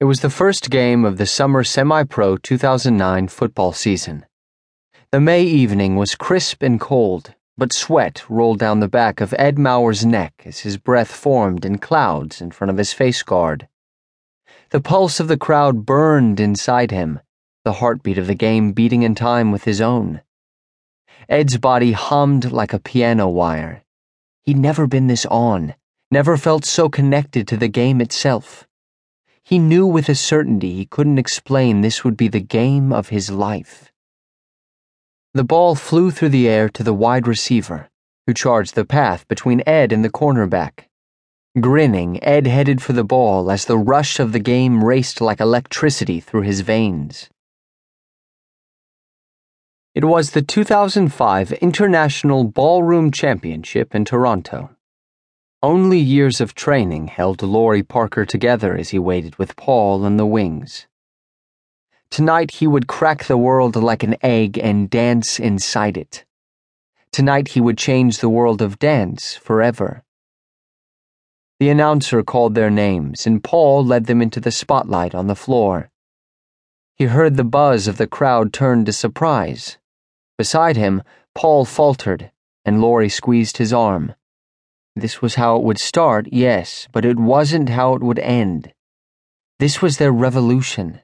It was the first game of the summer semi pro 2009 football season. The May evening was crisp and cold, but sweat rolled down the back of Ed Maurer's neck as his breath formed in clouds in front of his face guard. The pulse of the crowd burned inside him, the heartbeat of the game beating in time with his own. Ed's body hummed like a piano wire. He'd never been this on, never felt so connected to the game itself. He knew with a certainty he couldn't explain this would be the game of his life. The ball flew through the air to the wide receiver, who charged the path between Ed and the cornerback. Grinning, Ed headed for the ball as the rush of the game raced like electricity through his veins. It was the 2005 International Ballroom Championship in Toronto. Only years of training held Laurie Parker together as he waited with Paul in the wings. Tonight he would crack the world like an egg and dance inside it. Tonight he would change the world of dance forever. The announcer called their names, and Paul led them into the spotlight on the floor. He heard the buzz of the crowd turn to surprise. Beside him, Paul faltered, and Laurie squeezed his arm. This was how it would start, yes, but it wasn't how it would end. This was their revolution.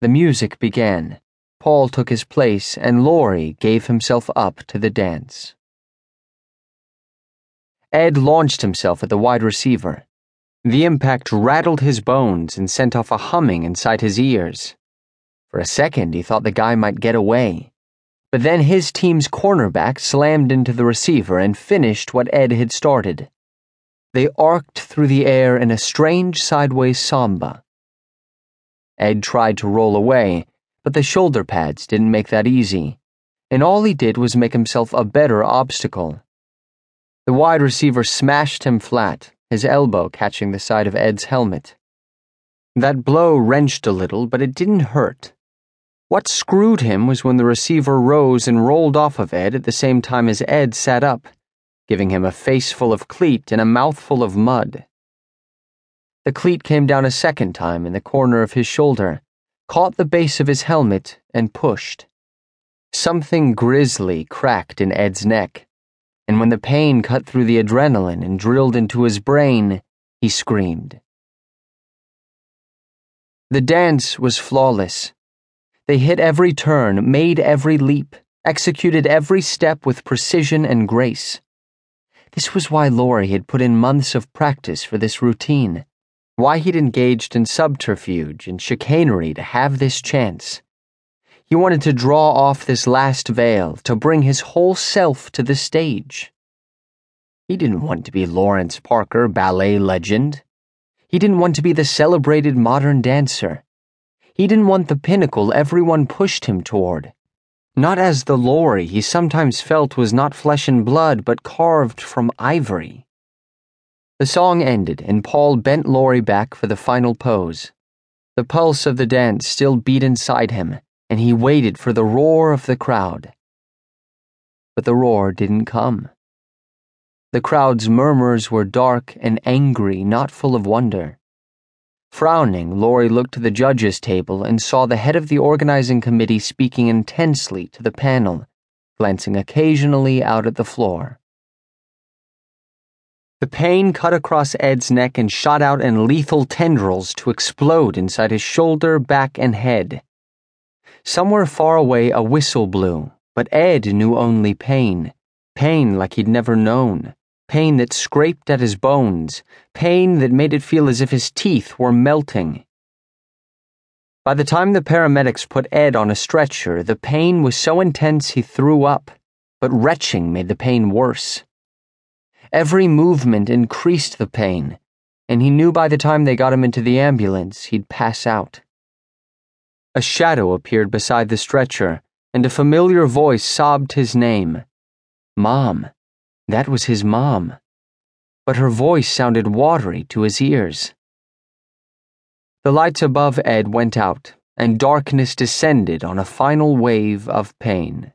The music began. Paul took his place, and Laurie gave himself up to the dance. Ed launched himself at the wide receiver. The impact rattled his bones and sent off a humming inside his ears. For a second, he thought the guy might get away. But then his team's cornerback slammed into the receiver and finished what Ed had started. They arced through the air in a strange sideways samba. Ed tried to roll away, but the shoulder pads didn't make that easy, and all he did was make himself a better obstacle. The wide receiver smashed him flat, his elbow catching the side of Ed's helmet. That blow wrenched a little, but it didn't hurt. What screwed him was when the receiver rose and rolled off of Ed at the same time as Ed sat up, giving him a face full of cleat and a mouthful of mud. The cleat came down a second time in the corner of his shoulder, caught the base of his helmet, and pushed. Something grisly cracked in Ed's neck, and when the pain cut through the adrenaline and drilled into his brain, he screamed. The dance was flawless. They hit every turn, made every leap, executed every step with precision and grace. This was why Laurie had put in months of practice for this routine, why he'd engaged in subterfuge and chicanery to have this chance. He wanted to draw off this last veil, to bring his whole self to the stage. He didn't want to be Lawrence Parker, ballet legend. He didn't want to be the celebrated modern dancer. He didn't want the pinnacle everyone pushed him toward. Not as the Laurie he sometimes felt was not flesh and blood, but carved from ivory. The song ended, and Paul bent Laurie back for the final pose. The pulse of the dance still beat inside him, and he waited for the roar of the crowd. But the roar didn't come. The crowd's murmurs were dark and angry, not full of wonder. Frowning, Laurie looked to the judges' table and saw the head of the organizing committee speaking intensely to the panel, glancing occasionally out at the floor. The pain cut across Ed's neck and shot out in lethal tendrils to explode inside his shoulder, back, and head. Somewhere far away, a whistle blew, but Ed knew only pain, pain like he'd never known pain that scraped at his bones, pain that made it feel as if his teeth were melting. By the time the paramedics put Ed on a stretcher, the pain was so intense he threw up, but retching made the pain worse. Every movement increased the pain, and he knew by the time they got him into the ambulance, he'd pass out. A shadow appeared beside the stretcher, and a familiar voice sobbed his name Mom. That was his mom. But her voice sounded watery to his ears. The lights above Ed went out, and darkness descended on a final wave of pain.